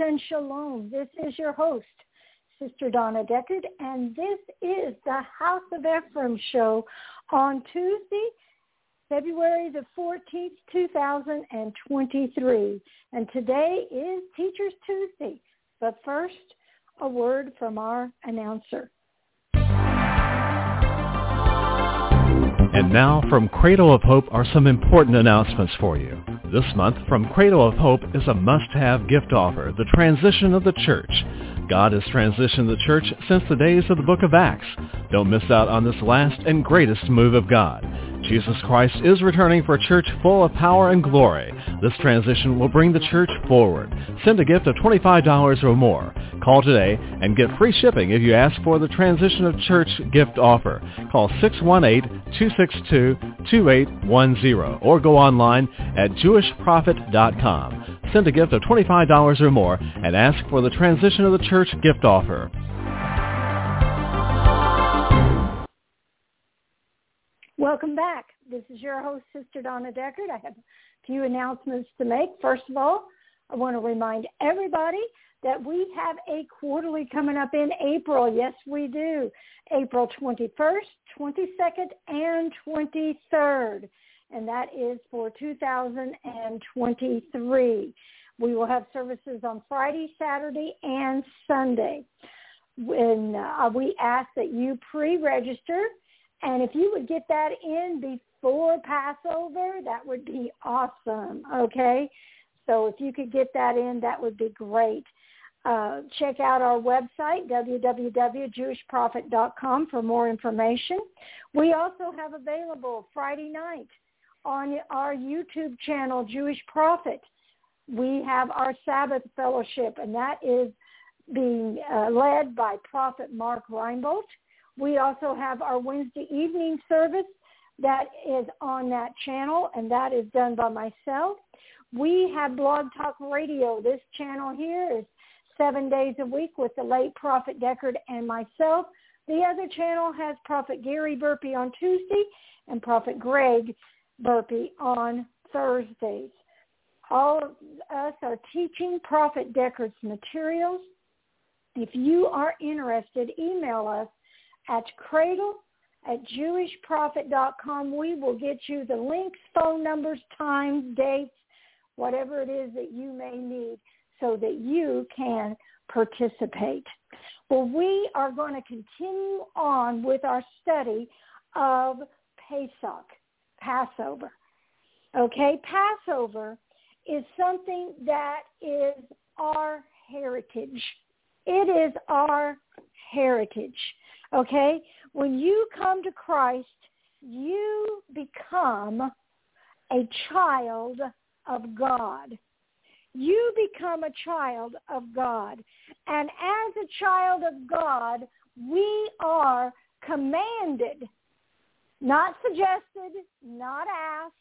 And Shalom. This is your host, Sister Donna Deckard, and this is the House of Ephraim show on Tuesday, February the 14th, 2023. And today is Teachers Tuesday. But first, a word from our announcer. And now from Cradle of Hope are some important announcements for you. This month, from Cradle of Hope is a must-have gift offer, the transition of the church. God has transitioned the church since the days of the book of Acts. Don't miss out on this last and greatest move of God. Jesus Christ is returning for a church full of power and glory. This transition will bring the church forward. Send a gift of $25 or more. Call today and get free shipping if you ask for the Transition of Church gift offer. Call 618-262-2810 or go online at jewishprophet.com. Send a gift of $25 or more and ask for the Transition of the Church gift offer. Welcome back. This is your host, Sister Donna Deckard. I have a few announcements to make. First of all, I want to remind everybody that we have a quarterly coming up in April. Yes, we do. April 21st, 22nd, and 23rd. And that is for 2023. We will have services on Friday, Saturday, and Sunday. When uh, we ask that you pre-register and if you would get that in before Passover, that would be awesome. Okay. So if you could get that in, that would be great. Uh, check out our website, www.jewishprophet.com for more information. We also have available Friday night on our YouTube channel, Jewish Prophet. We have our Sabbath fellowship, and that is being uh, led by Prophet Mark Reinbold. We also have our Wednesday evening service that is on that channel, and that is done by myself. We have Blog Talk Radio. This channel here is seven days a week with the late Prophet Deckard and myself. The other channel has Prophet Gary Burpee on Tuesday and Prophet Greg Burpee on Thursdays. All of us are teaching Prophet Deckard's materials. If you are interested, email us at cradle at jewishprophet.com. We will get you the links, phone numbers, times, dates, whatever it is that you may need so that you can participate. Well, we are going to continue on with our study of Pesach, Passover. Okay, Passover is something that is our heritage. It is our heritage. Okay? When you come to Christ, you become a child of God. You become a child of God. And as a child of God, we are commanded, not suggested, not asked,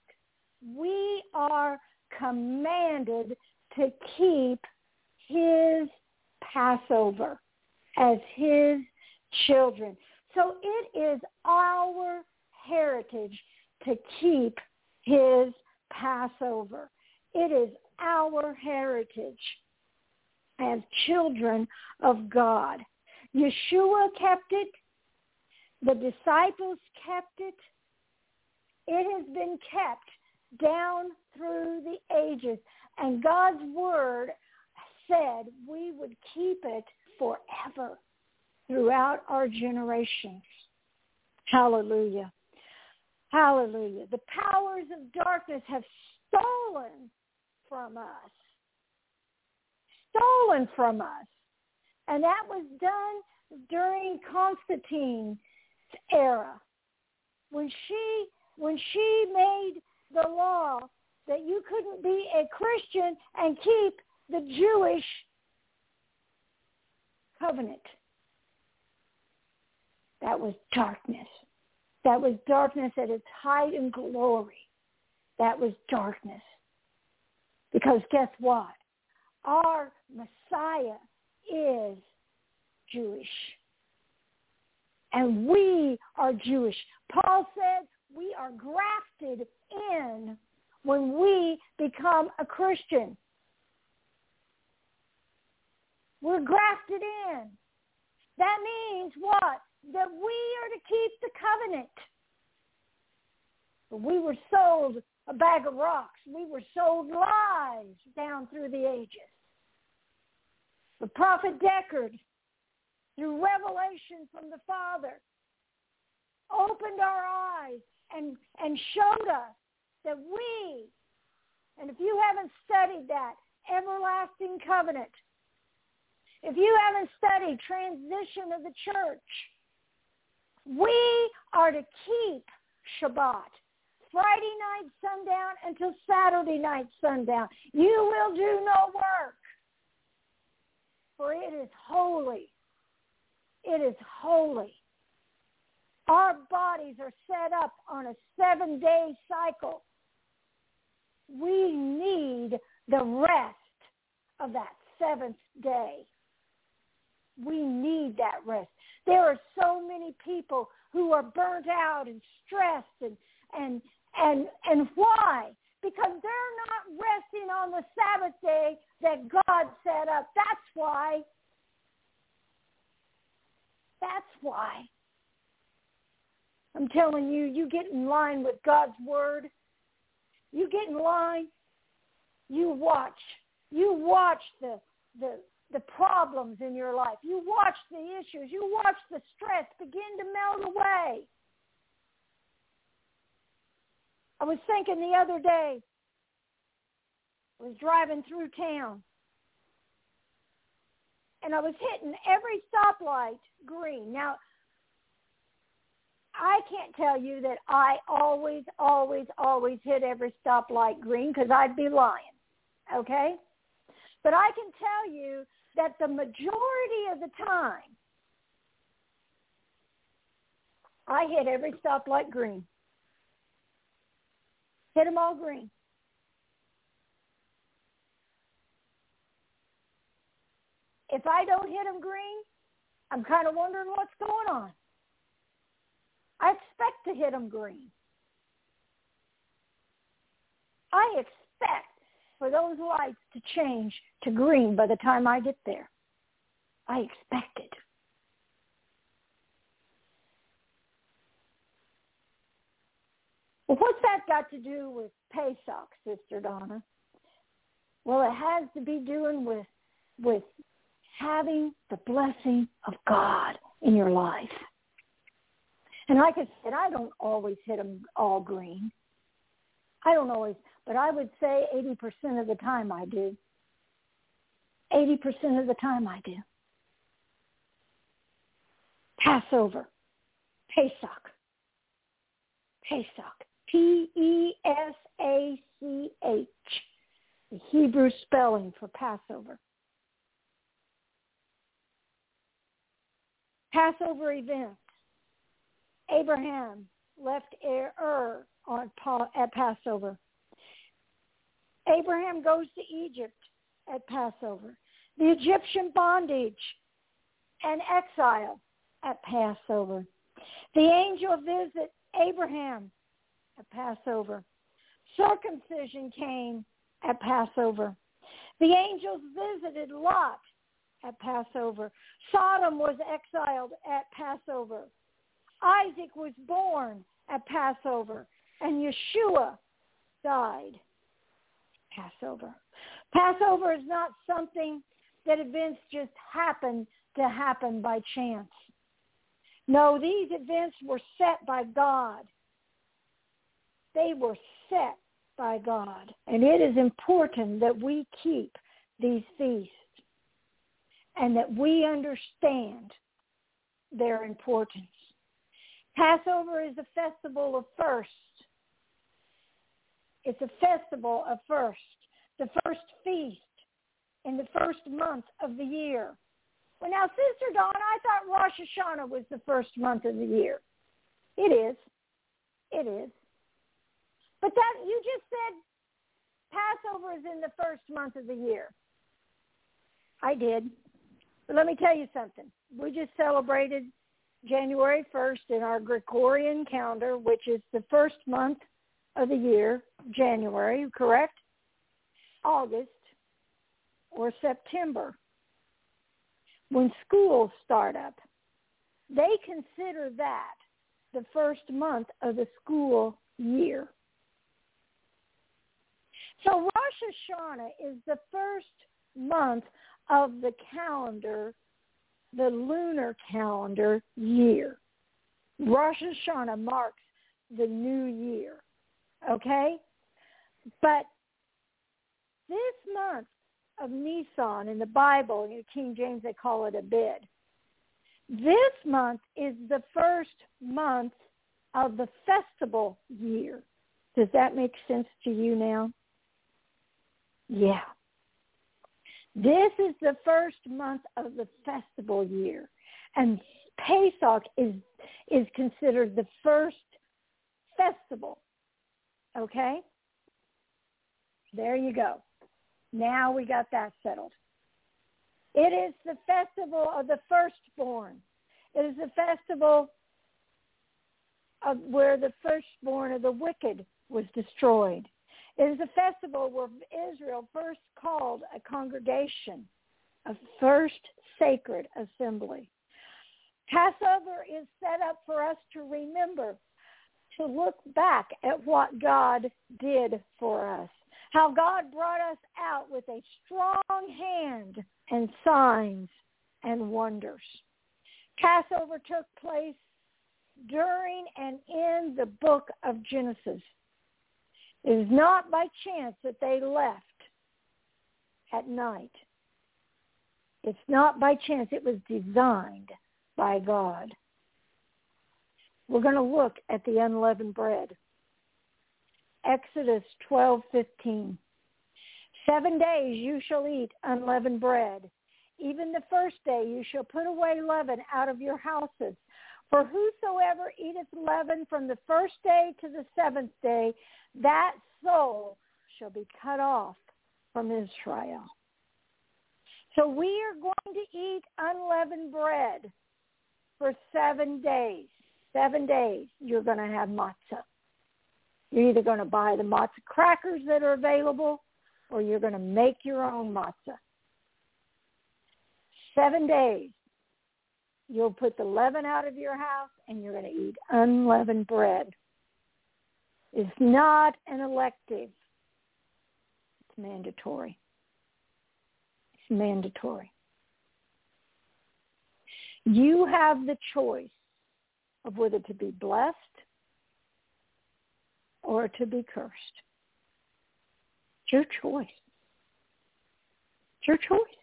we are commanded to keep his Passover as his children. So it is our heritage to keep his Passover. It is our heritage as children of God. Yeshua kept it. The disciples kept it. It has been kept down through the ages. And God's word said we would keep it forever throughout our generations. Hallelujah. Hallelujah. The powers of darkness have stolen from us. Stolen from us. And that was done during Constantine's era. When she when she made the law that you couldn't be a Christian and keep the Jewish covenant. That was darkness. That was darkness at its height and glory. That was darkness. Because guess what? Our Messiah is Jewish. And we are Jewish. Paul said we are grafted in when we become a Christian. We're grafted in. That means what? That we are to keep the covenant. We were sold a bag of rocks. We were sold lies down through the ages. The prophet Deckard, through revelation from the Father, opened our eyes and, and showed us that we, and if you haven't studied that, everlasting covenant, if you haven't studied transition of the church, we are to keep Shabbat. Friday night sundown until Saturday night sundown. You will do no work. For it is holy. It is holy. Our bodies are set up on a seven-day cycle. We need the rest of that seventh day. We need that rest. There are so many people who are burnt out and stressed and and and and why? Because they're not resting on the Sabbath day that God set up. That's why. That's why. I'm telling you, you get in line with God's word. You get in line. You watch. You watch the the the problems in your life. You watch the issues. You watch the stress begin to melt away. I was thinking the other day, I was driving through town, and I was hitting every stoplight green. Now, I can't tell you that I always, always, always hit every stoplight green because I'd be lying. Okay? But I can tell you that the majority of the time, I hit every stoplight green. Hit them all green. If I don't hit them green, I'm kind of wondering what's going on. I expect to hit them green. I expect for those lights to change to green by the time I get there. I expect it. Well, what's that got to do with Pesach, Sister Donna? Well, it has to be doing with with having the blessing of God in your life. And like I said, I don't always hit them all green. I don't always, but I would say 80% of the time I do. 80% of the time I do. Passover, Pesach, Pesach, P-E-S-A-C-H, the Hebrew spelling for Passover. Passover event. Abraham left Ur on at Passover. Abraham goes to Egypt at Passover. The Egyptian bondage and exile at Passover. The angel visit Abraham at Passover. Circumcision came at Passover. The angels visited Lot at Passover. Sodom was exiled at Passover. Isaac was born at Passover and Yeshua died. Passover. Passover is not something that events just happen to happen by chance. No, these events were set by God. They were set by God. And it is important that we keep these feasts and that we understand their importance. Passover is a festival of first. It's a festival of first, the first feast in the first month of the year. Well, now, Sister Dawn, I thought Rosh Hashanah was the first month of the year. It is. It is. But that you just said Passover is in the first month of the year. I did. But let me tell you something. We just celebrated January 1st in our Gregorian calendar, which is the first month of the year, January, correct? August or September. When schools start up, they consider that the first month of the school year. So Rosh Hashanah is the first month of the calendar, the lunar calendar year. Rosh Hashanah marks the new year. Okay? But this month of Nisan in the Bible, in King James they call it Abib. This month is the first month of the festival year. Does that make sense to you now? Yeah. This is the first month of the festival year. And Pesach is is considered the first festival. Okay? There you go. Now we got that settled. It is the festival of the firstborn. It is the festival of where the firstborn of the wicked was destroyed. It is a festival where Israel first called a congregation, a first sacred assembly. Passover is set up for us to remember, to look back at what God did for us, how God brought us out with a strong hand and signs and wonders. Passover took place during and in the book of Genesis. It is not by chance that they left at night. It's not by chance. It was designed by God. We're going to look at the unleavened bread. Exodus 12:15. Seven days you shall eat unleavened bread. Even the first day you shall put away leaven out of your houses. For whosoever eateth leaven from the first day to the seventh day, that soul shall be cut off from Israel. So we are going to eat unleavened bread for seven days. Seven days you're going to have matzah. You're either going to buy the matzah crackers that are available or you're going to make your own matzah. Seven days you'll put the leaven out of your house and you're going to eat unleavened bread It's not an elective. It's mandatory. It's mandatory. You have the choice of whether to be blessed or to be cursed. It's your choice. It's your choice.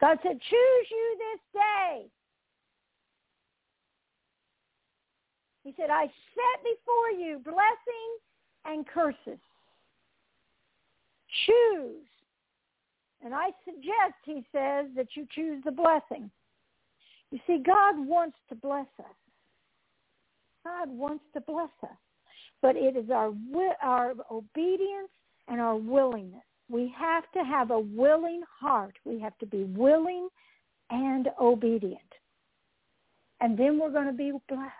God said, choose you this day He said, I set before you blessing and curses. Choose. And I suggest, he says, that you choose the blessing. You see, God wants to bless us. God wants to bless us. But it is our, our obedience and our willingness. We have to have a willing heart. We have to be willing and obedient. And then we're going to be blessed.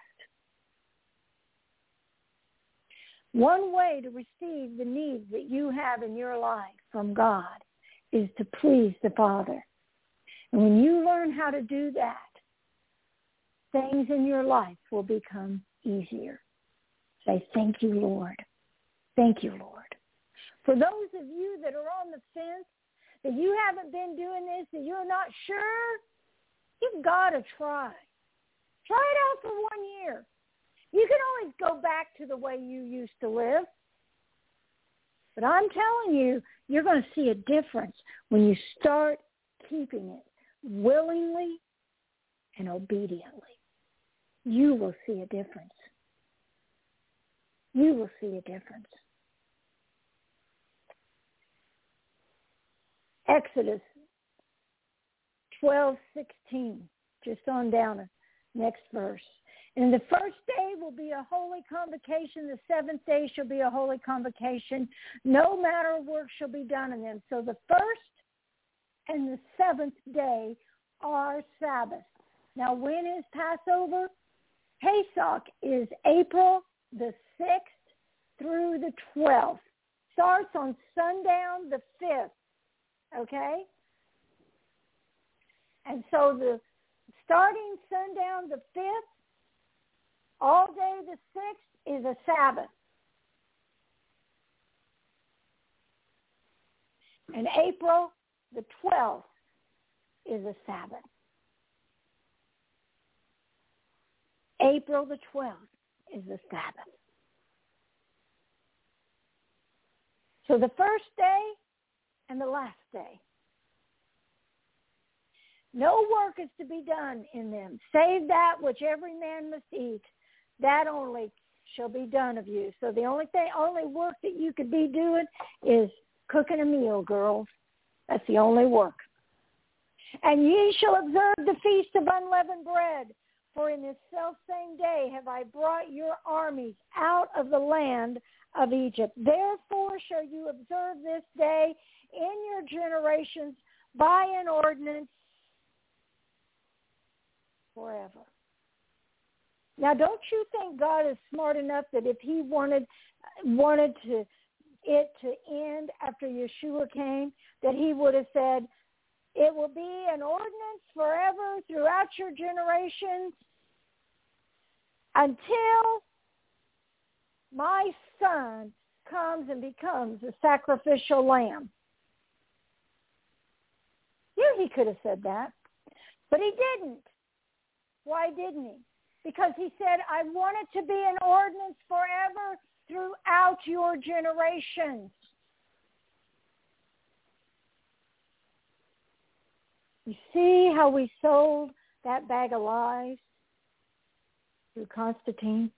One way to receive the needs that you have in your life from God is to please the Father. And when you learn how to do that, things in your life will become easier. Say, thank you, Lord. Thank you, Lord. For those of you that are on the fence, that you haven't been doing this, that you're not sure, you've got to try. Try it out for one year. You can always go back to the way you used to live. But I'm telling you, you're going to see a difference when you start keeping it willingly and obediently. You will see a difference. You will see a difference. Exodus 12:16, just on down next verse. And the first day will be a holy convocation. The seventh day shall be a holy convocation. No matter of work shall be done in them. So the first and the seventh day are Sabbath. Now when is Passover? Pesach is April the 6th through the 12th. Starts on sundown the 5th. Okay? And so the starting sundown the 5th, all day the 6th is a Sabbath. And April the 12th is a Sabbath. April the 12th is the Sabbath. So the first day and the last day. No work is to be done in them, save that which every man must eat. That only shall be done of you. So the only thing, only work that you could be doing is cooking a meal, girls. That's the only work. And ye shall observe the feast of unleavened bread. For in this selfsame day have I brought your armies out of the land of Egypt. Therefore shall you observe this day in your generations by an ordinance forever. Now, don't you think God is smart enough that if He wanted wanted to it to end after Yeshua came, that He would have said, "It will be an ordinance forever throughout your generations until my Son comes and becomes a sacrificial lamb." Yeah, he could have said that, but he didn't. Why didn't he? Because he said, I want it to be an ordinance forever throughout your generations. You see how we sold that bag of lies through Constantine?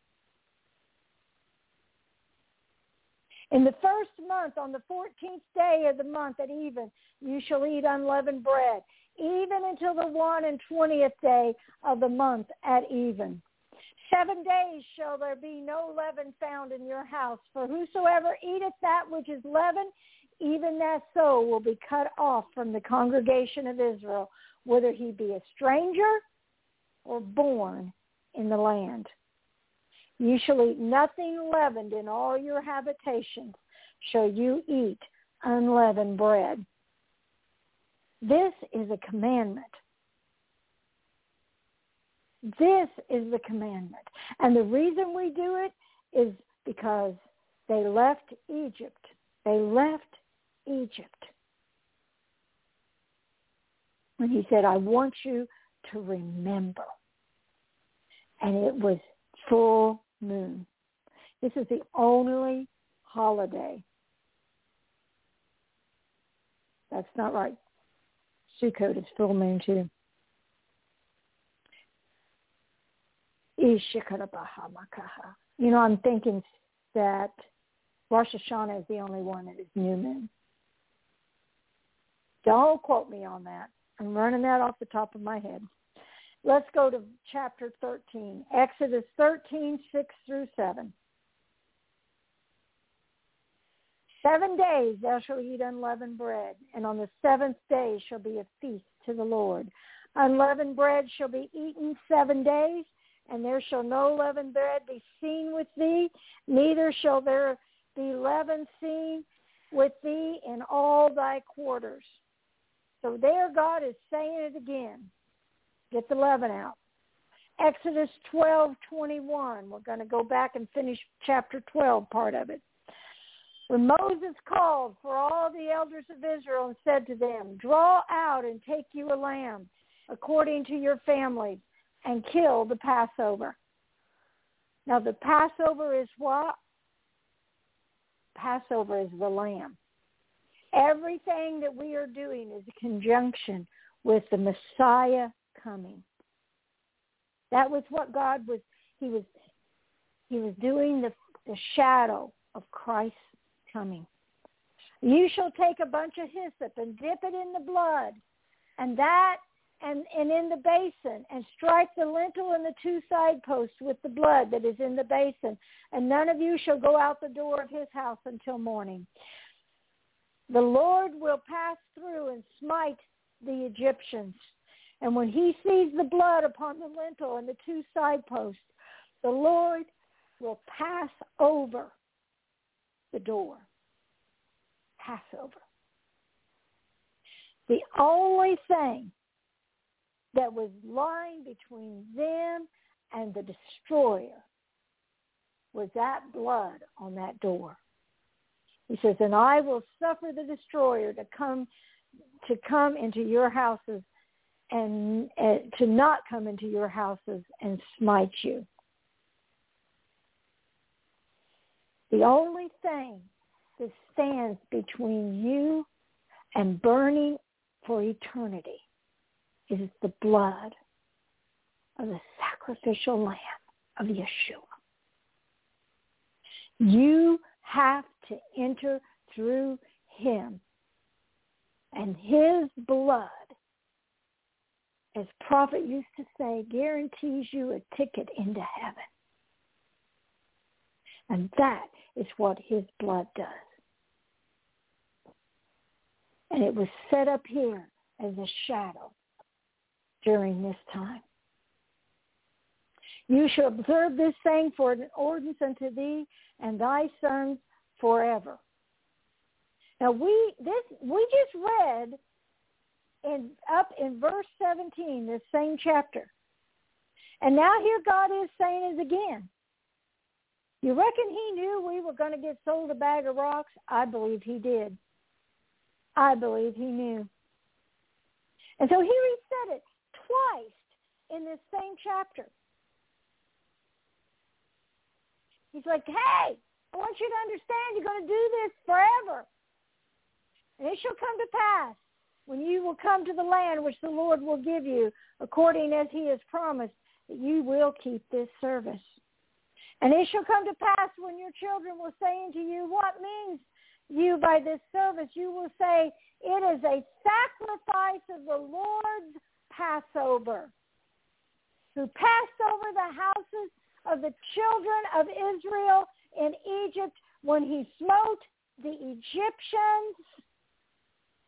In the first month, on the 14th day of the month at even, you shall eat unleavened bread, even until the one and twentieth day of the month at even. Seven days shall there be no leaven found in your house, for whosoever eateth that which is leaven, even that soul will be cut off from the congregation of Israel, whether he be a stranger or born in the land. You shall eat nothing leavened in all your habitations. Shall you eat unleavened bread. This is a commandment. This is the commandment. And the reason we do it is because they left Egypt. They left Egypt. And he said, I want you to remember. And it was full moon. This is the only holiday. That's not right. Sukkot is full moon too. You know, I'm thinking that Rosh Hashanah is the only one that is new moon. Don't quote me on that. I'm running that off the top of my head. Let's go to chapter 13, Exodus 13, 6 through 7. Seven days thou shalt eat unleavened bread, and on the seventh day shall be a feast to the Lord. Unleavened bread shall be eaten seven days, and there shall no leavened bread be seen with thee, neither shall there be leaven seen with thee in all thy quarters. So there God is saying it again. Get the leaven out. Exodus 12, 21. We're going to go back and finish chapter 12 part of it. When Moses called for all the elders of Israel and said to them, Draw out and take you a lamb according to your families and kill the Passover. Now the Passover is what? Passover is the lamb. Everything that we are doing is a conjunction with the Messiah coming. That was what God was he was he was doing the the shadow of Christ's coming. You shall take a bunch of hyssop and dip it in the blood, and that and, and in the basin, and strike the lintel and the two side posts with the blood that is in the basin, and none of you shall go out the door of his house until morning. The Lord will pass through and smite the Egyptians. And when he sees the blood upon the lintel and the two side posts, the Lord will pass over the door. Passover. The only thing that was lying between them and the destroyer was that blood on that door. He says, and I will suffer the destroyer to come to come into your houses and to not come into your houses and smite you. The only thing that stands between you and burning for eternity is the blood of the sacrificial lamb of Yeshua. You have to enter through him. And his blood, as prophet used to say, guarantees you a ticket into heaven. And that is what his blood does. And it was set up here as a shadow during this time. You shall observe this saying for an ordinance unto thee and thy sons forever. Now we this we just read in up in verse 17, this same chapter. And now here God is saying it again. You reckon he knew we were going to get sold a bag of rocks? I believe he did. I believe he knew. And so here he said it twice in this same chapter. He's like, hey, I want you to understand you're going to do this forever. And it shall come to pass when you will come to the land which the Lord will give you, according as he has promised, that you will keep this service. And it shall come to pass when your children will say unto you, What means you by this service? You will say, It is a sacrifice of the Lord's Passover, who passed over the houses of the children of Israel in Egypt when he smote the Egyptians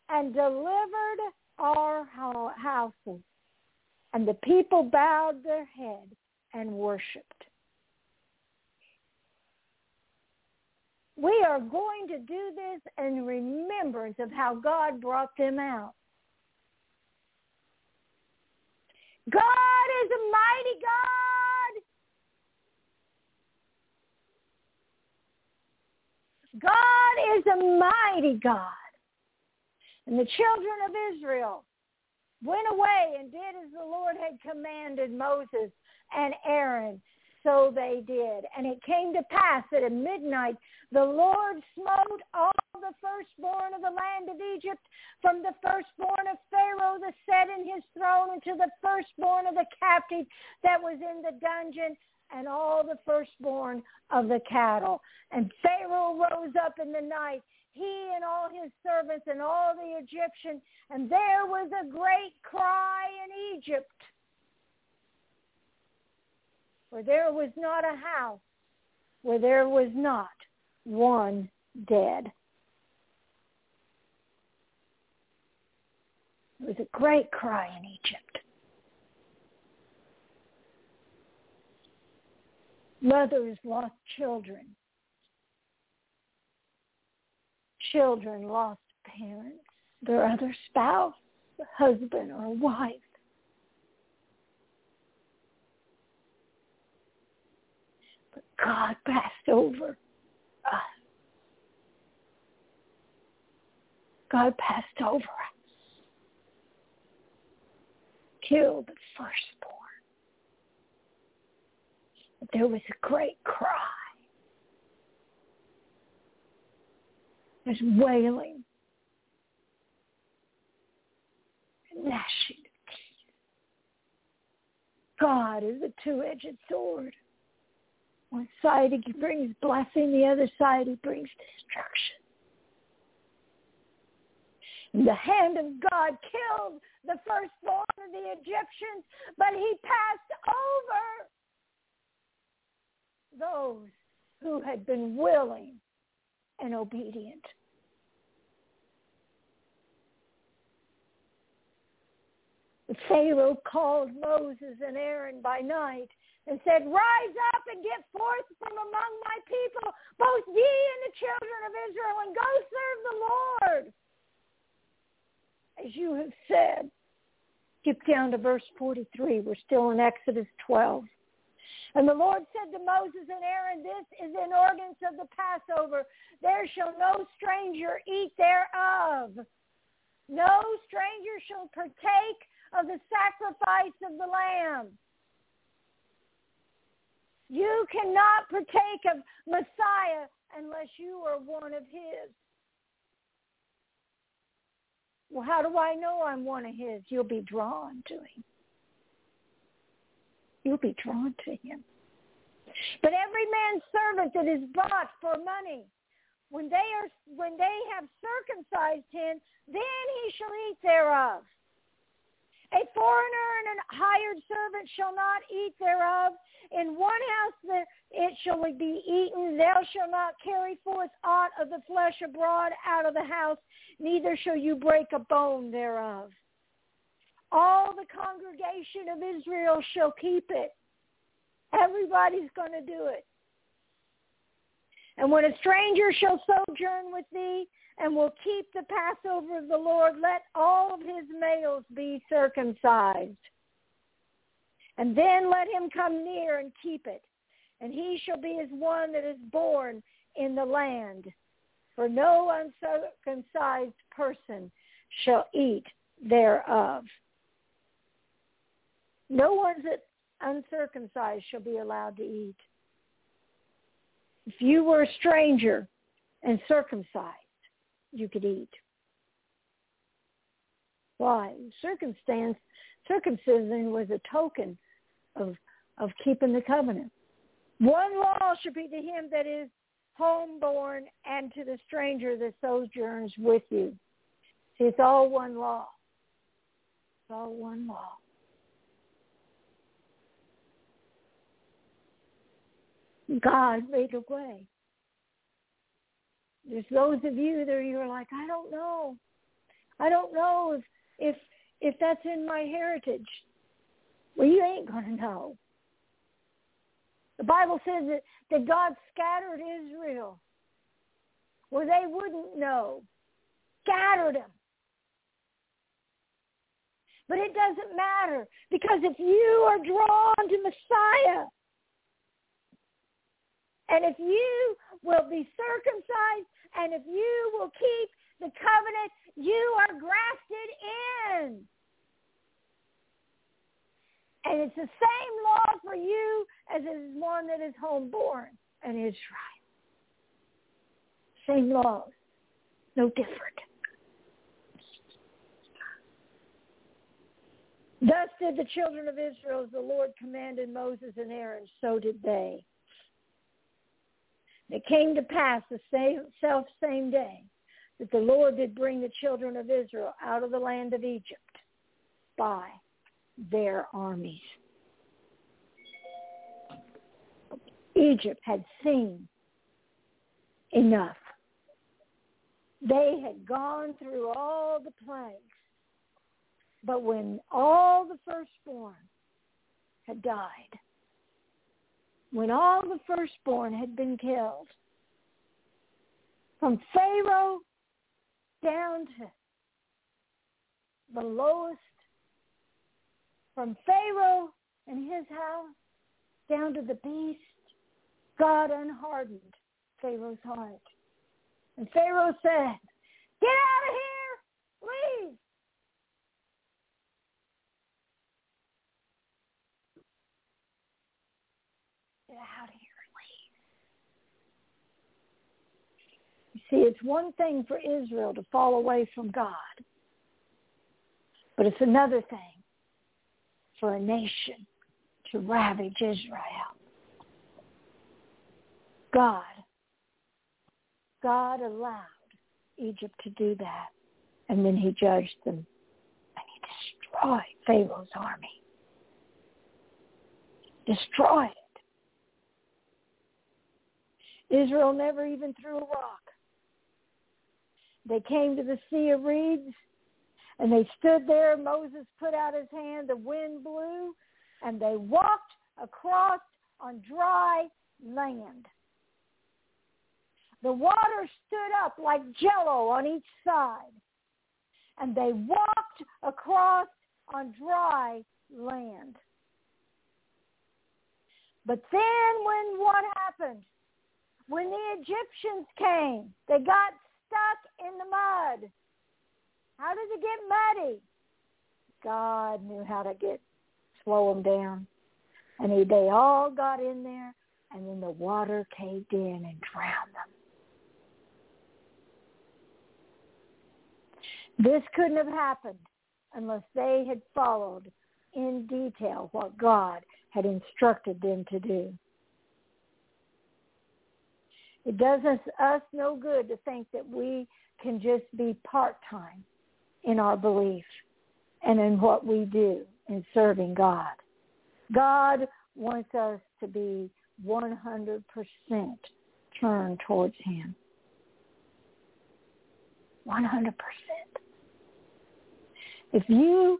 and delivered our houses. And the people bowed their head and worshipped. We are going to do this in remembrance of how God brought them out. God is a mighty God. God is a mighty God. And the children of Israel went away and did as the Lord had commanded Moses and Aaron. So they did. And it came to pass that at midnight the Lord smote all the firstborn of the land of Egypt, from the firstborn of Pharaoh that sat in his throne, and to the firstborn of the captive that was in the dungeon, and all the firstborn of the cattle. And Pharaoh rose up in the night, he and all his servants and all the Egyptians, and there was a great cry in Egypt. For there was not a house where there was not one dead. It was a great cry in Egypt. Mothers lost children. Children lost parents, their other spouse, husband or wife. But God passed over. God passed over us, killed the firstborn. There was a great cry. There's wailing and gnashing of teeth. God is a two-edged sword. One side he brings blessing, the other side he brings destruction. The hand of God killed the firstborn of the Egyptians, but he passed over those who had been willing and obedient. Pharaoh called Moses and Aaron by night and said, Rise up and get forth from among my people, both ye and the children of Israel, and go serve the Lord as you have said. Skip down to verse 43. We're still in Exodus 12. And the Lord said to Moses and Aaron, This is an ordinance of the Passover. There shall no stranger eat thereof. No stranger shall partake of the sacrifice of the lamb. You cannot partake of Messiah unless you are one of his. Well, how do I know I'm one of his? You'll be drawn to him. You'll be drawn to him. But every man's servant that is bought for money, when they are when they have circumcised him, then he shall eat thereof. A foreigner and a hired servant shall not eat thereof. In one house it shall be eaten. Thou shalt not carry forth aught of the flesh abroad out of the house, neither shall you break a bone thereof. All the congregation of Israel shall keep it. Everybody's going to do it. And when a stranger shall sojourn with thee, and will keep the Passover of the Lord, let all of his males be circumcised. And then let him come near and keep it. And he shall be as one that is born in the land. For no uncircumcised person shall eat thereof. No one that uncircumcised shall be allowed to eat. If you were a stranger and circumcised, you could eat. Why? Circumstance, circumcision was a token of, of keeping the covenant. One law should be to him that is homeborn and to the stranger that sojourns with you. See, it's all one law. It's all one law. God made a way. There's those of you that you're like, I don't know. I don't know if if if that's in my heritage. Well, you ain't gonna know. The Bible says that, that God scattered Israel where they wouldn't know. Scattered them. But it doesn't matter because if you are drawn to Messiah, and if you will be circumcised and if you will keep the covenant, you are grafted in. And it's the same law for you as it is one that is homeborn in Israel. Same laws, no different. Thus did the children of Israel as the Lord commanded Moses and Aaron, so did they. It came to pass the same, self same day that the Lord did bring the children of Israel out of the land of Egypt by their armies. Egypt had seen enough. They had gone through all the plagues. But when all the firstborn had died, when all the firstborn had been killed, from Pharaoh down to the lowest, from Pharaoh and his house down to the beast, God unhardened Pharaoh's heart. And Pharaoh said, get out of here! See, it's one thing for Israel to fall away from God, but it's another thing for a nation to ravage Israel. God, God allowed Egypt to do that, and then he judged them, and he destroyed Pharaoh's army. Destroyed it. Israel never even threw a rock. They came to the Sea of Reeds, and they stood there. Moses put out his hand. The wind blew, and they walked across on dry land. The water stood up like jello on each side, and they walked across on dry land. But then when what happened? When the Egyptians came, they got stuck in the mud. How did it get muddy? God knew how to get slow them down. And he, they all got in there, and then the water caved in and drowned them. This couldn't have happened unless they had followed in detail what God had instructed them to do. It does us, us no good to think that we can just be part-time in our belief and in what we do in serving God. God wants us to be 100% turned towards him. 100%. If you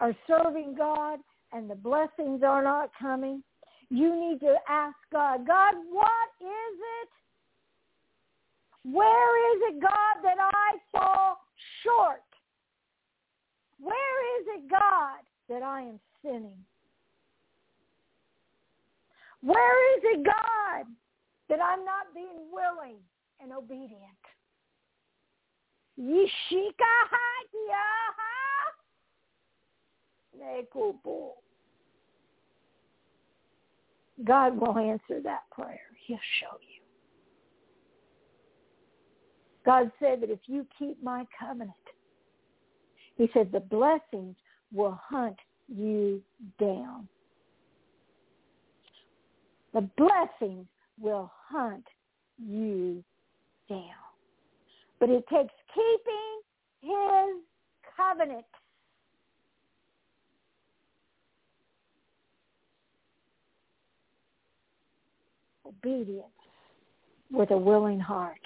are serving God and the blessings are not coming, you need to ask God, God, what is it? Where is it, God, that I fall short? Where is it, God, that I am sinning? Where is it, God, that I'm not being willing and obedient? God will answer that prayer. He'll show you. God said that if you keep my covenant, he said the blessings will hunt you down. The blessings will hunt you down. But it takes keeping his covenant. Obedience with a willing heart.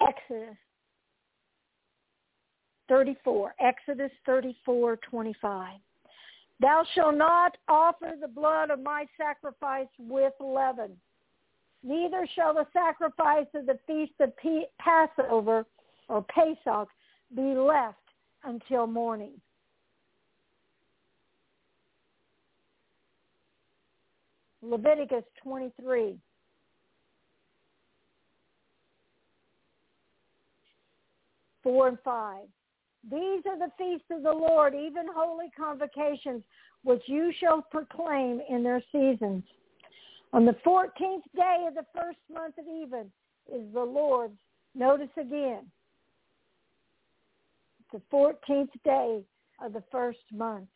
Exodus 34, Exodus 34, 25. Thou shalt not offer the blood of my sacrifice with leaven. Neither shall the sacrifice of the feast of Passover or Pesach be left until morning. Leviticus 23. Four and five. These are the feasts of the Lord, even holy convocations, which you shall proclaim in their seasons. On the 14th day of the first month of even is the Lord's. Notice again, the 14th day of the first month.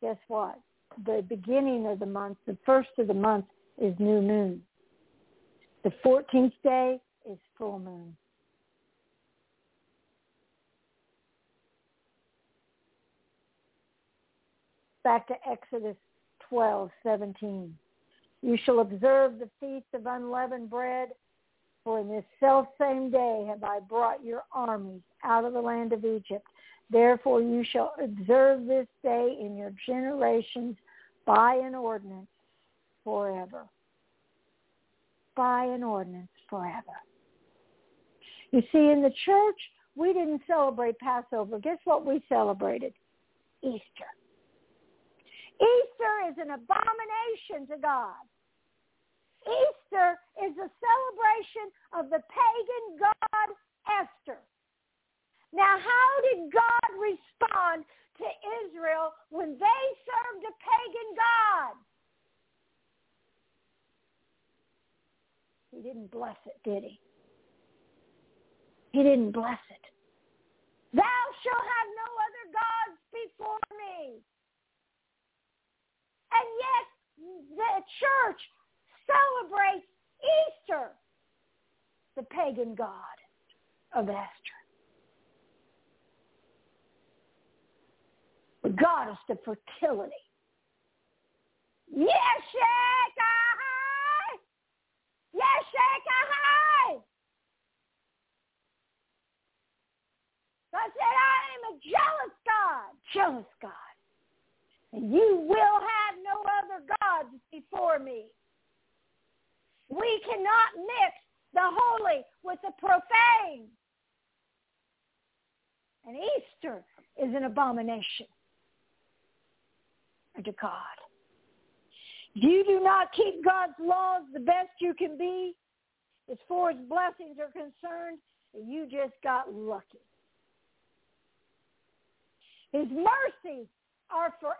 Guess what? The beginning of the month, the first of the month is new moon. The 14th day is full moon. Back to Exodus 12, 17. You shall observe the feast of unleavened bread, for in this self same day have I brought your armies out of the land of Egypt. Therefore you shall observe this day in your generations by an ordinance forever. By an ordinance forever. You see, in the church, we didn't celebrate Passover. Guess what we celebrated? Easter. Easter is an abomination to God. Easter is a celebration of the pagan god Esther. Now, how did God respond to Israel when they served a pagan God? He didn't bless it, did he? He didn't bless it. Thou shalt have no other gods before me. And yet the church celebrates Easter, the pagan god of Esther. The goddess of fertility. Yes, Yes, God said, I am a jealous God, jealous God. And you will have no other gods before me. We cannot mix the holy with the profane. And Easter is an abomination unto God. If you do not keep God's laws the best you can be as far as blessings are concerned. You just got lucky. His mercies are forever.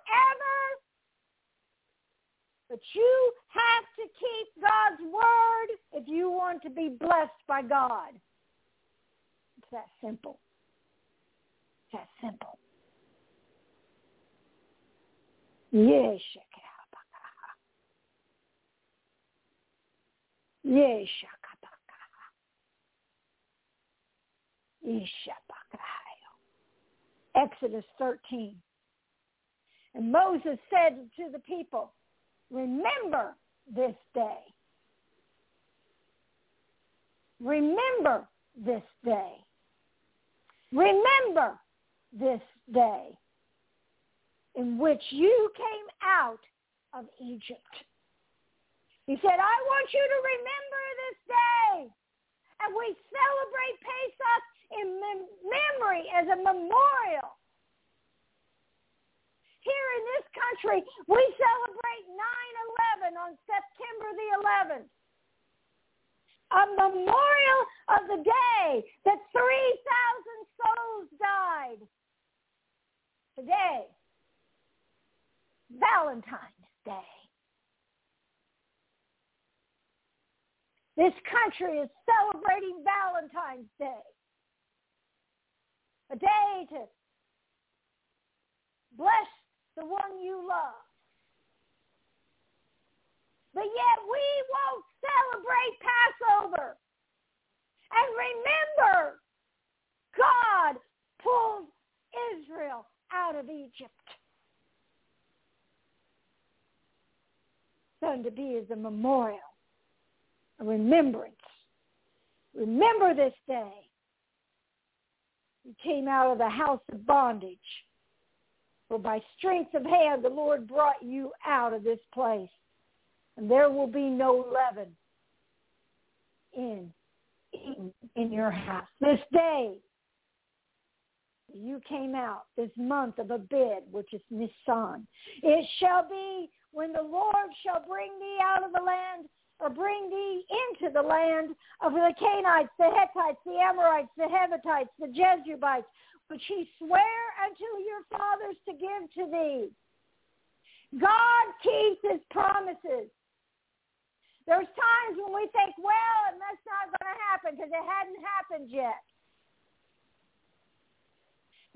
But you have to keep God's word if you want to be blessed by God. It's that simple. It's that simple. Yes, Yes, Exodus 13. And Moses said to the people, remember this day. Remember this day. Remember this day in which you came out of Egypt. He said, I want you to remember this day. And we celebrate Pesach in mem- memory as a memorial. Here in this country, we celebrate 9-11 on September the 11th. A memorial of the day that 3,000 souls died. Today, Valentine's Day. This country is celebrating Valentine's Day a day to bless the one you love. But yet we won't celebrate Passover. And remember, God pulled Israel out of Egypt. Done to be as a memorial, remembrance. Remember this day you came out of the house of bondage. For by strength of hand the Lord brought you out of this place. And there will be no leaven in, in, your house. This day you came out, this month of Abib, which is Nisan. It shall be when the Lord shall bring thee out of the land or bring thee into the land of the Canaanites, the Hittites, the Amorites, the Hevitites, the Jebusites, which he sware unto your fathers to give to thee. God keeps his promises. There's times when we think, well, that's not going to happen because it hadn't happened yet.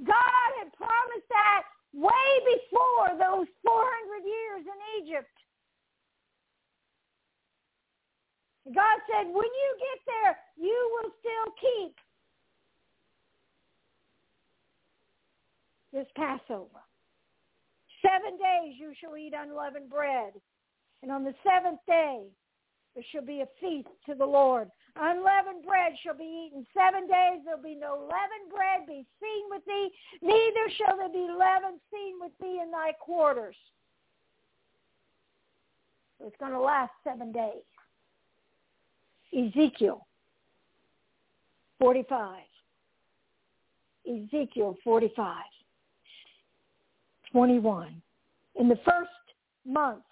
God had promised that way before those 400 years in Egypt. God said, when you get there, you will still keep this Passover. Seven days you shall eat unleavened bread. And on the seventh day there shall be a feast to the Lord. Unleavened bread shall be eaten. Seven days there will be no leavened bread be seen with thee, neither shall there be leaven seen with thee in thy quarters. So it's going to last seven days. Ezekiel 45. Ezekiel 45. 21. In the first month,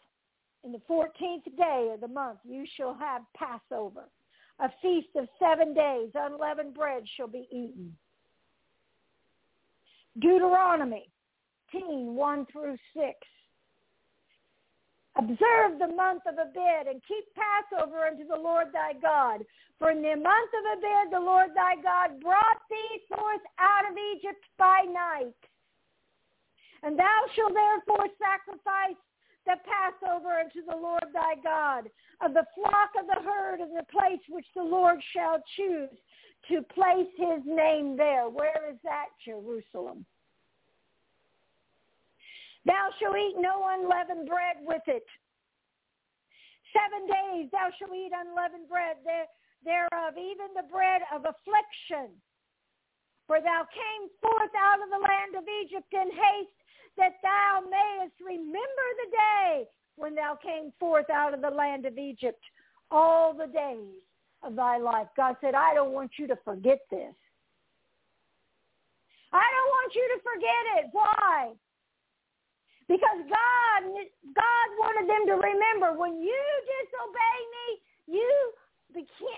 in the 14th day of the month, you shall have Passover. A feast of seven days, unleavened bread shall be eaten. Deuteronomy 10, 1 through 6. Observe the month of Abib and keep Passover unto the Lord thy God. For in the month of Abib the Lord thy God brought thee forth out of Egypt by night. And thou shalt therefore sacrifice the Passover unto the Lord thy God of the flock of the herd in the place which the Lord shall choose to place his name there. Where is that? Jerusalem. Thou shalt eat no unleavened bread with it. Seven days thou shalt eat unleavened bread thereof, even the bread of affliction. For thou came forth out of the land of Egypt in haste, that thou mayest remember the day when thou came forth out of the land of Egypt, all the days of thy life. God said, I don't want you to forget this. I don't want you to forget it. Why? Because God, God wanted them to remember when you disobey me, you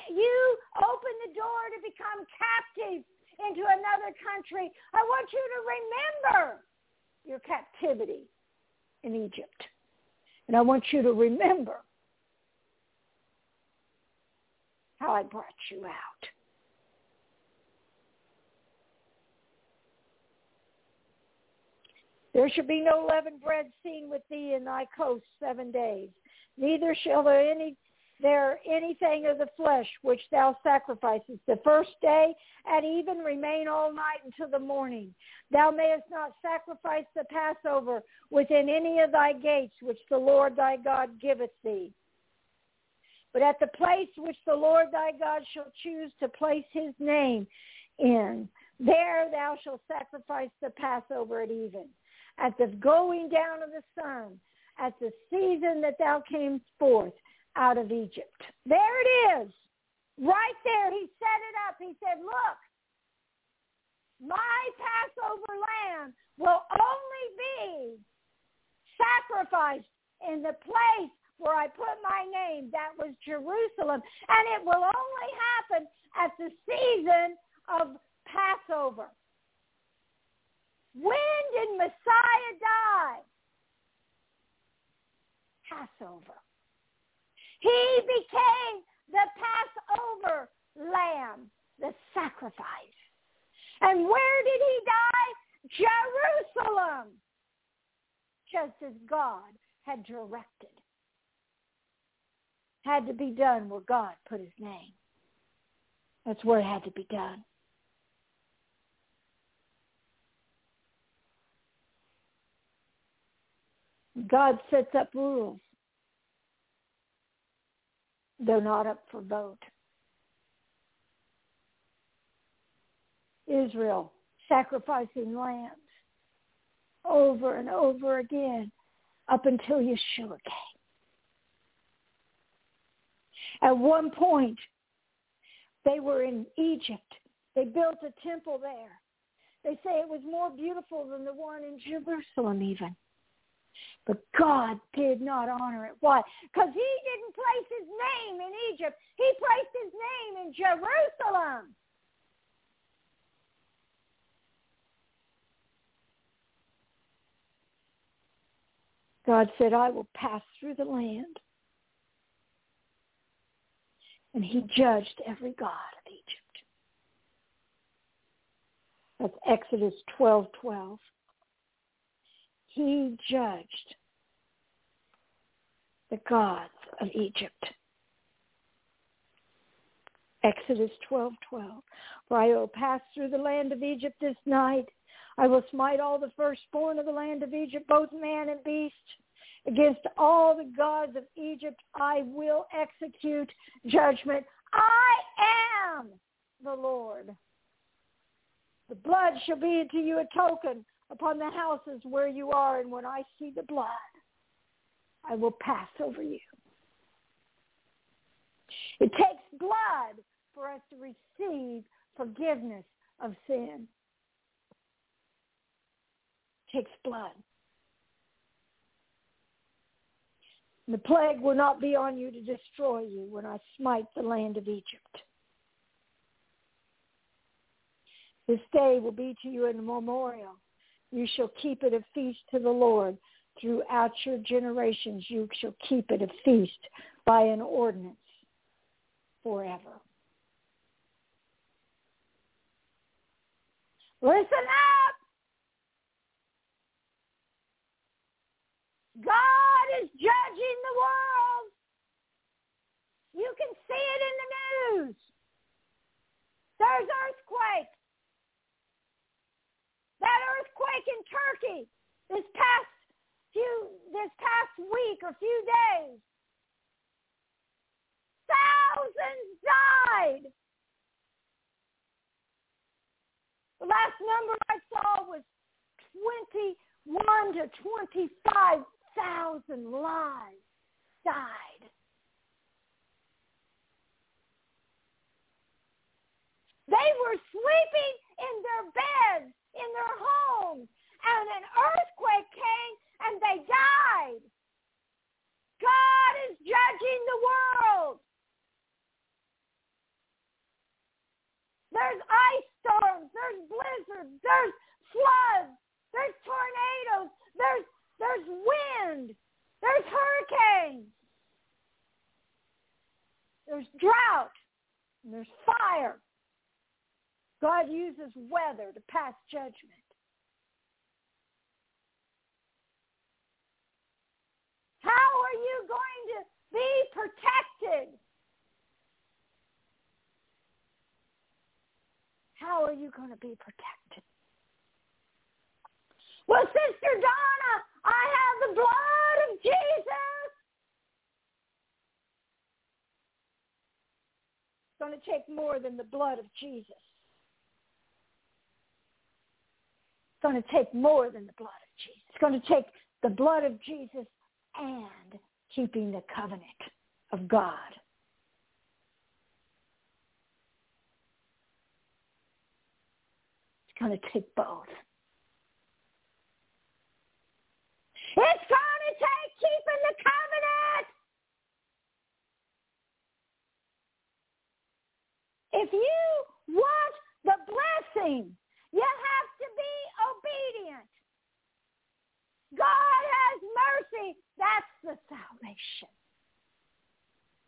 you open the door to become captive into another country. I want you to remember your captivity in Egypt. And I want you to remember how I brought you out. There shall be no leavened bread seen with thee in thy coast seven days. Neither shall there any there anything of the flesh which thou sacrificest the first day at even remain all night until the morning. Thou mayest not sacrifice the Passover within any of thy gates which the Lord thy God giveth thee. But at the place which the Lord thy God shall choose to place his name in, there thou shalt sacrifice the Passover at even at the going down of the sun, at the season that thou camest forth out of Egypt. There it is. Right there. He set it up. He said, look, my Passover lamb will only be sacrificed in the place where I put my name. That was Jerusalem. And it will only happen at the season of Passover. When did Messiah die? Passover. He became the Passover lamb, the sacrifice. And where did he die? Jerusalem. Just as God had directed. Had to be done where God put his name. That's where it had to be done. God sets up rules. They're not up for vote. Israel sacrificing lambs over and over again up until Yeshua came. At one point, they were in Egypt. They built a temple there. They say it was more beautiful than the one in Jerusalem even. But God did not honor it. Why? Because he didn't place his name in Egypt. He placed his name in Jerusalem. God said, I will pass through the land. And he judged every god of Egypt. That's Exodus 12, 12 he judged the gods of Egypt. Exodus 12:12. 12. For I will pass through the land of Egypt this night. I will smite all the firstborn of the land of Egypt, both man and beast. Against all the gods of Egypt I will execute judgment. I am the Lord. The blood shall be to you a token upon the houses where you are, and when I see the blood, I will pass over you. It takes blood for us to receive forgiveness of sin. It takes blood. The plague will not be on you to destroy you when I smite the land of Egypt. This day will be to you a memorial. You shall keep it a feast to the Lord. Throughout your generations, you shall keep it a feast by an ordinance forever. Listen up! God is judging the world. You can see it in the news. There's earthquakes. That earthquake in Turkey this past few this past week or few days. Thousands died. The last number I saw was 21 to 25,000 lives died. They were sleeping in their beds, in their homes, and an earthquake came and they died. God is judging the world. There's ice storms, there's blizzards, there's floods, there's tornadoes, there's there's wind, there's hurricanes, there's drought, and there's fire. God uses weather to pass judgment. How are you going to be protected? How are you going to be protected? Well, Sister Donna, I have the blood of Jesus. It's going to take more than the blood of Jesus. It's going to take more than the blood of Jesus. It's going to take the blood of Jesus and keeping the covenant of God. It's going to take both. It's going to take keeping the covenant. If you want the blessing, you have to be obedient. God has mercy. That's the salvation.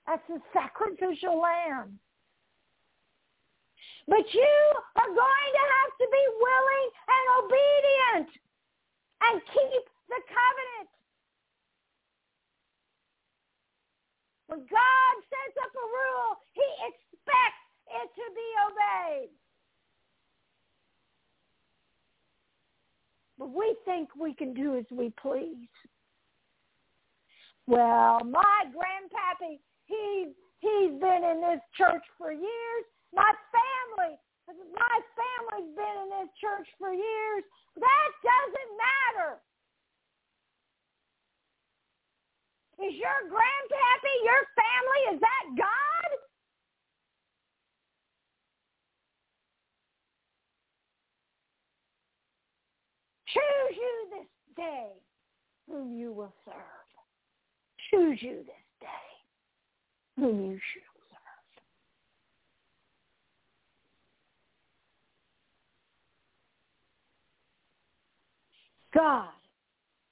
That's the sacrificial lamb. But you are going to have to be willing and obedient and keep the covenant. When God sets up a rule, he expects it to be obeyed. But we think we can do as we please. Well, my grandpappy, he he's been in this church for years. My family, my family's been in this church for years. That doesn't matter. Is your grandpappy your family? Is that God? Choose you this day whom you will serve. Choose you this day whom you shall serve. God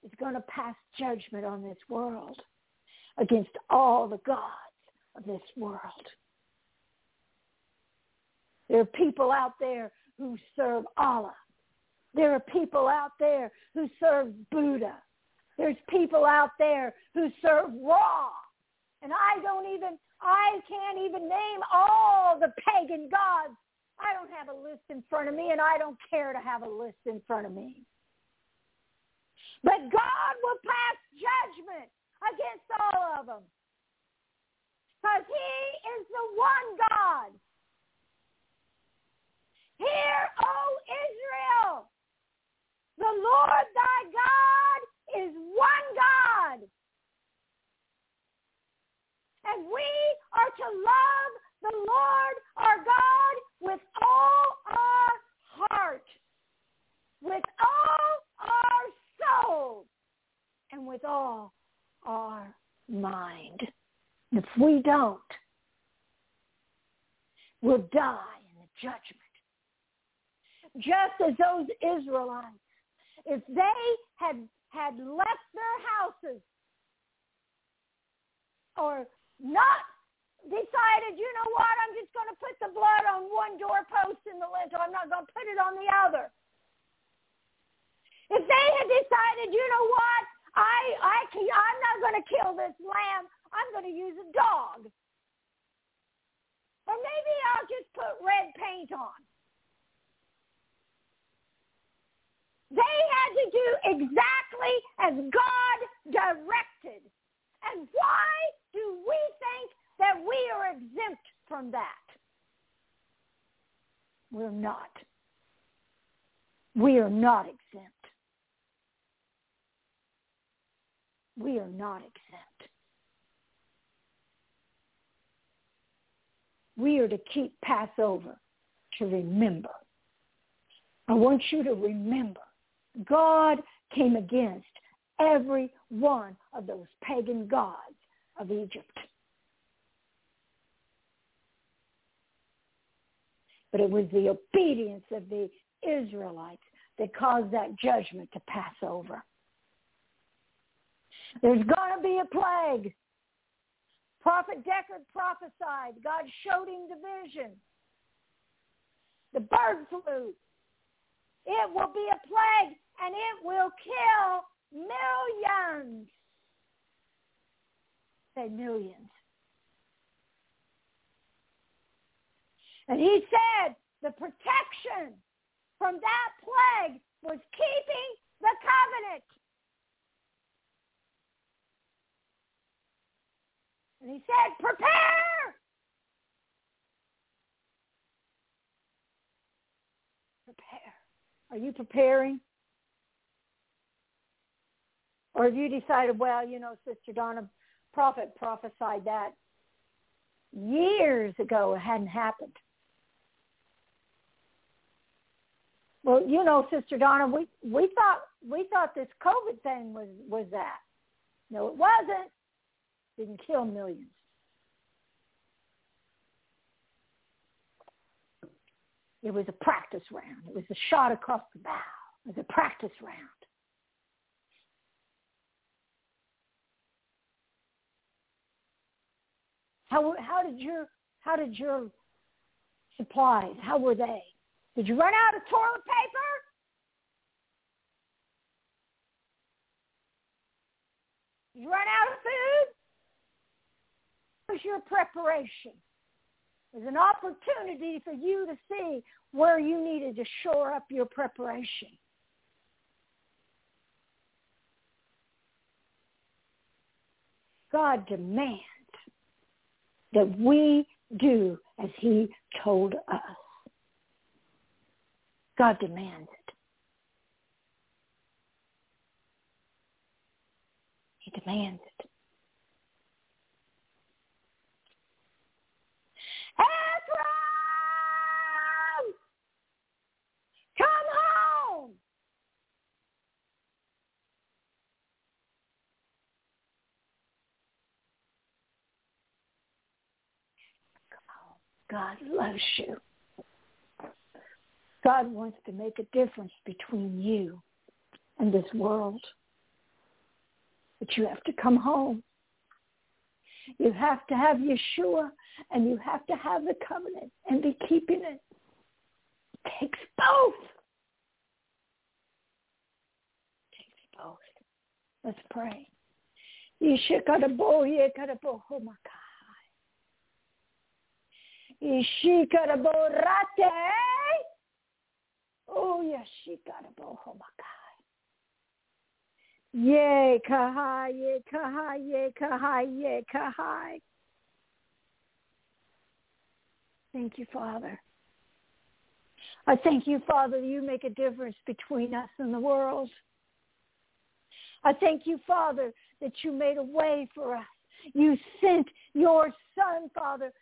is going to pass judgment on this world against all the gods of this world. There are people out there who serve Allah there are people out there who serve Buddha. There's people out there who serve Ra. And I don't even, I can't even name all the pagan gods. I don't have a list in front of me and I don't care to have a list in front of me. But God will pass judgment against all of them. Because he is the one God. Hear, O Israel, the Lord thy God is one God. And we are to love the Lord our God with all our heart, with all our soul, and with all our mind. If we don't, we'll die in the judgment. just as those Israelites, if they had had left their houses or not decided, you know what, I'm just going to put the blood on one doorpost in the lintel. I'm not going to put it on the other. If they had decided, you know what, I, I, can, I'm not going to kill this lamb. I'm going to use a dog. Or maybe I'll just put red paint on. They had to do exactly as God directed. And why do we think that we are exempt from that? We're not. We are not exempt. We are not exempt. We are to keep Passover to remember. I want you to remember God came against every one of those pagan gods of Egypt. But it was the obedience of the Israelites that caused that judgment to pass over. There's going to be a plague. Prophet Deckard prophesied. God showed him the vision. The bird flu. It will be a plague and it will kill millions. Say millions. And he said the protection from that plague was keeping the covenant. And he said, prepare. Are you preparing? Or have you decided, well, you know, Sister Donna, prophet prophesied that years ago. It hadn't happened. Well, you know, Sister Donna, we we thought we thought this COVID thing was was that. No, it wasn't. Didn't kill millions. It was a practice round. It was a shot across the bow. It was a practice round. How how did your how did your supplies? How were they? Did you run out of toilet paper? Did you run out of food? Where's your preparation? There's an opportunity for you to see where you needed to shore up your preparation. God demands that we do as he told us. God demands it. He demands it. Ephraim! Come home! God loves you. God wants to make a difference between you and this world. But you have to come home. You have to have Yeshua and you have to have the covenant and be keeping it. It takes both. It takes both. Let's pray. Ishikaraborate. Oh, yashikarabohomakai. Ye kahai, ye kahai, ye kahai, ye kahai. Thank you, Father. I thank you, Father, you make a difference between us and the world. I thank you, Father, that you made a way for us. You sent your son, Father,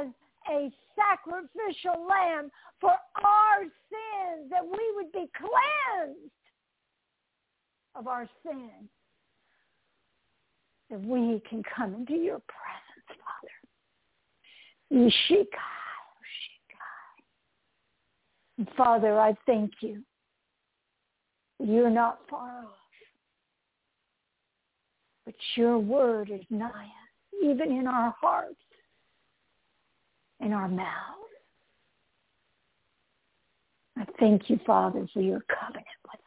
as a sacrificial lamb for our sins, that we would be cleansed of our sin, that we can come into your presence, Father. Yeshikai. And Father, I thank you. You're not far off. But your word is nigh us, even in our hearts, in our mouths. I thank you, Father, for your covenant with.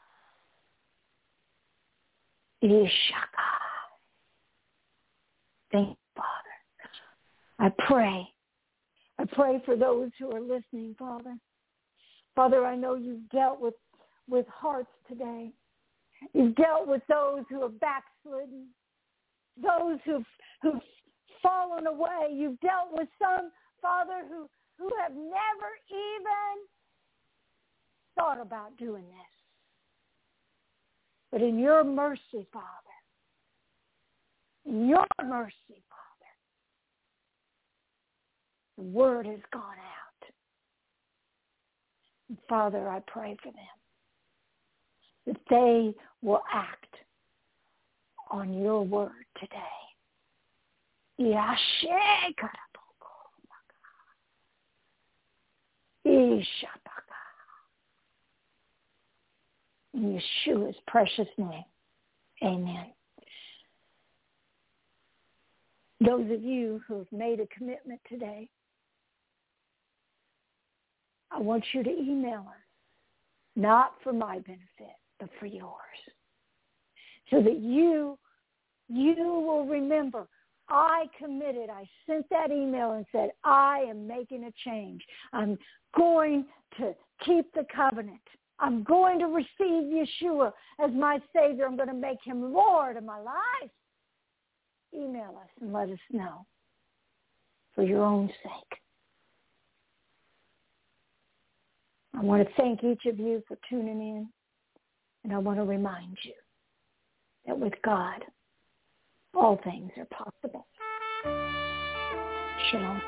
Ishaka. Thank you, Father. I pray. I pray for those who are listening, Father. Father, I know you've dealt with, with hearts today. You've dealt with those who have backslidden, those who've, who've fallen away. You've dealt with some, Father, who, who have never even thought about doing this. But in your mercy, Father, in your mercy, Father, the word has gone out. And Father, I pray for them that they will act on your word today. In Yeshua's precious name. Amen. Those of you who have made a commitment today, I want you to email us, not for my benefit, but for yours, so that you you will remember I committed. I sent that email and said, I am making a change. I'm going to keep the covenant. I'm going to receive Yeshua as my Savior. I'm going to make him Lord of my life. Email us and let us know for your own sake. I want to thank each of you for tuning in. And I want to remind you that with God, all things are possible. Shalom.